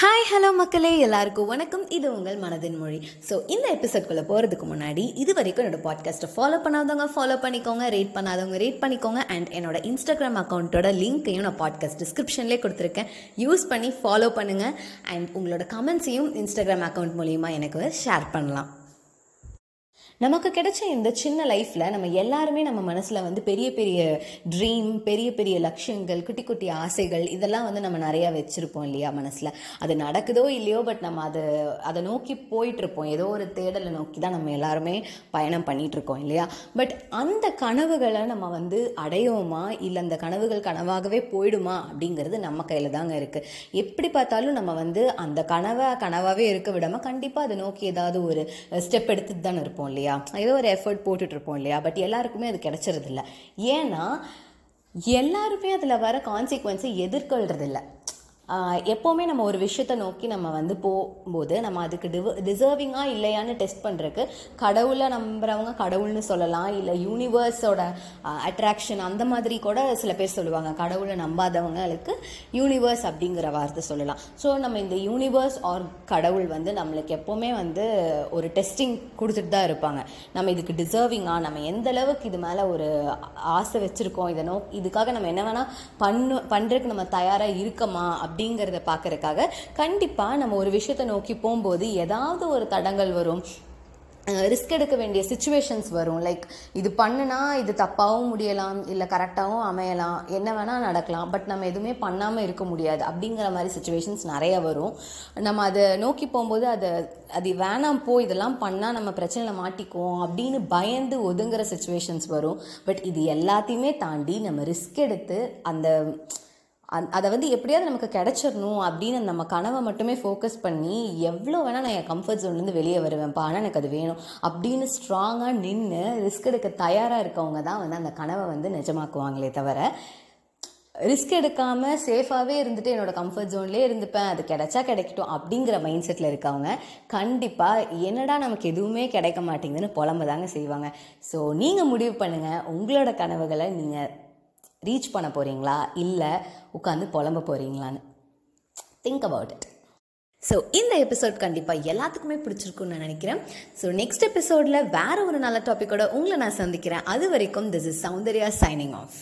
Hi hello மக்களே. எல்லாருக்கும் வணக்கம். இது உங்கள் மனதின் மொழி. ஸோ இந்த எபிசோட்குள்ளே போகிறதுக்கு முன்னாடி இது வரைக்கும் என்னோட பாட்காஸ்ட்டை ஃபாலோ பண்ணாதவங்க ஃபாலோ பண்ணிக்கோங்க ரேட் பண்ணாதவங்க ரேட் பண்ணிக்கோங்க. அண்ட் என்னோட இன்ஸ்டாகிராம் அக்கௌண்ட்டோட லிங்க்கையும் நான் பாட்காஸ்ட் டிஸ்கிரிப்ஷன்லேயே கொடுத்துருக்கேன். யூஸ் பண்ணி ஃபாலோ பண்ணுங்கள் அண்ட் உங்களோட கமெண்ட்ஸையும் இன்ஸ்டாகிராம் அக்கௌண்ட் மூலியமாக எனக்கு ஷேர் பண்ணலாம். நமக்கு கிடைச்ச இந்த சின்ன லைஃப்பில் நம்ம எல்லாருமே நம்ம மனசில் வந்து பெரிய பெரிய ட்ரீம் பெரிய பெரிய லட்சியங்கள் குட்டி குட்டி ஆசைகள் இதெல்லாம் வந்து நம்ம நிறையா வச்சுருப்போம் இல்லையா மனசில். அது நடக்குதோ இல்லையோ பட் நம்ம அது அதை நோக்கி போயிட்டுருப்போம். ஏதோ ஒரு தேடலை நோக்கி தான் நம்ம எல்லாருமே பயணம் பண்ணிகிட்ருக்கோம் இல்லையா? பட் அந்த கனவுகளை நம்ம வந்து அடையோமா? இல்லை அந்த கனவுகள் கனவாகவே போயிடுமா? அப்படிங்கிறது நம்ம கையில் தாங்க இருக்குது எப்படி பார்த்தாலும் நம்ம வந்து அந்த கனவை கனவாகவே இருக்க விடாமல் கண்டிப்பாக அதை நோக்கி ஏதாவது ஒரு ஸ்டெப் எடுத்துட்டு தானே இருப்போம் இல்லையா? ஏதோ ஒரு எஃபர்ட் போட்டுட்ருப்போம் இல்லையா? பட் எல்லாருக்குமே அது கிடச்சிருதில்ல. ஏன்னா எல்லாருமே அதில் வர கான்சிக்வன்ஸை எதிர்கொள்றதில்ல. எப்போவுமே நம்ம ஒரு விஷயத்தை நோக்கி நம்ம வந்து போகும்போது நம்ம அதுக்கு டிவ டிசர்விங்காக இல்லையான்னு டெஸ்ட் பண்ணுறக்கு கடவுளை நம்புறவங்க கடவுள்னு சொல்லலாம். இல்லை யூனிவர்ஸோட அட்ராக்ஷன் அந்த மாதிரி கூட சில பேர் சொல்லுவாங்க. கடவுளை நம்பாதவங்களுக்கு யூனிவர்ஸ் அப்படிங்கிற வார்த்தை சொல்லலாம். ஸோ நம்ம இந்த யூனிவர்ஸ் ஆர் கடவுள் வந்து நம்மளுக்கு எப்போவுமே வந்து ஒரு டெஸ்டிங் கொடுத்துட்டு தான் இருப்பாங்க. நம்ம இதுக்கு டிசர்விங்காக நம்ம எந்த அளவுக்கு இது மேலே ஒரு ஆசை வச்சுருக்கோம் இதை நோ இதுக்காக நம்ம என்ன வேணால் பண்ணு பண்ணுறதுக்கு நம்ம தயாராக இருக்கமா அப்படிங்கிறத பார்க்கறதுக்காக கண்டிப்பாக நம்ம ஒரு விஷயத்தை நோக்கி போகும்போது ஏதாவது ஒரு தடங்கள் வரும். ரிஸ்க் எடுக்க வேண்டிய சுச்சுவேஷன்ஸ் வரும். லைக் இது பண்ணுனா இது தப்பாகவும் முடியலாம் இல்லை கரெக்டாகவும் அமையலாம் என்ன வேணால் நடக்கலாம் பட் நம்ம எதுவுமே பண்ணாமல் இருக்க முடியாது அப்படிங்கிற மாதிரி சுச்சுவேஷன்ஸ் நிறைய வரும். நம்ம அதை நோக்கி போகும்போது அதை அது வேணாம் போ இதெல்லாம் பண்ணால் நம்ம பிரச்சனையில் மாட்டிக்குவோம் அப்படின்னு பயந்து ஒதுங்குற சுச்சுவேஷன்ஸ் வரும். பட் இது எல்லாத்தையுமே தாண்டி நம்ம ரிஸ்க் எடுத்து அந்த அந் அதை வந்து எப்படியாவது நமக்கு கிடச்சிடணும் அப்படின்னு நம்ம கனவை மட்டுமே ஃபோக்கஸ் பண்ணி எவ்வளோ வேணால் நான் என் கம்ஃபர்ட் ஜோன்லேருந்து வெளியே வருவேன்ப்பா ஆனால் எனக்கு அது வேணும் அப்படின்னு ஸ்ட்ராங்காக நின்று ரிஸ்க் எடுக்க தயாராக இருக்கவங்க தான் வந்து அந்த கனவை வந்து நிஜமாக்குவாங்களே தவிர ரிஸ்க் எடுக்காமல் சேஃபாகவே இருந்துட்டு என்னோடய கம்ஃபர்ட் ஜோன்லேயே இருந்துப்பேன் அது கிடைச்சா கிடைக்கட்டும் அப்படிங்கிற மைண்ட் செட்டில் இருக்கவங்க கண்டிப்பாக என்னடா நமக்கு எதுவுமே கிடைக்க மாட்டேங்குதுன்னு புலம்ப தாங்க செய்வாங்க. ஸோ நீங்கள் முடிவு பண்ணுங்கள் உங்களோட கனவுகளை நீங்கள் ரீச் பண்ண போகிறீங்களா இல்லை உட்காந்து புலம்ப போகிறீங்களான்னு திங்க் அபவுட் இட் ஸோ இந்த எபிசோட் கண்டிப்பாக எல்லாத்துக்குமே பிடிச்சிருக்குன்னு நான் நினைக்கிறேன். ஸோ நெக்ஸ்ட் எபிசோடில் வேறு ஒரு நல்ல டாப்பிக்கோட உங்களை நான் சந்திக்கிறேன். அது வரைக்கும் this is Soundarya signing off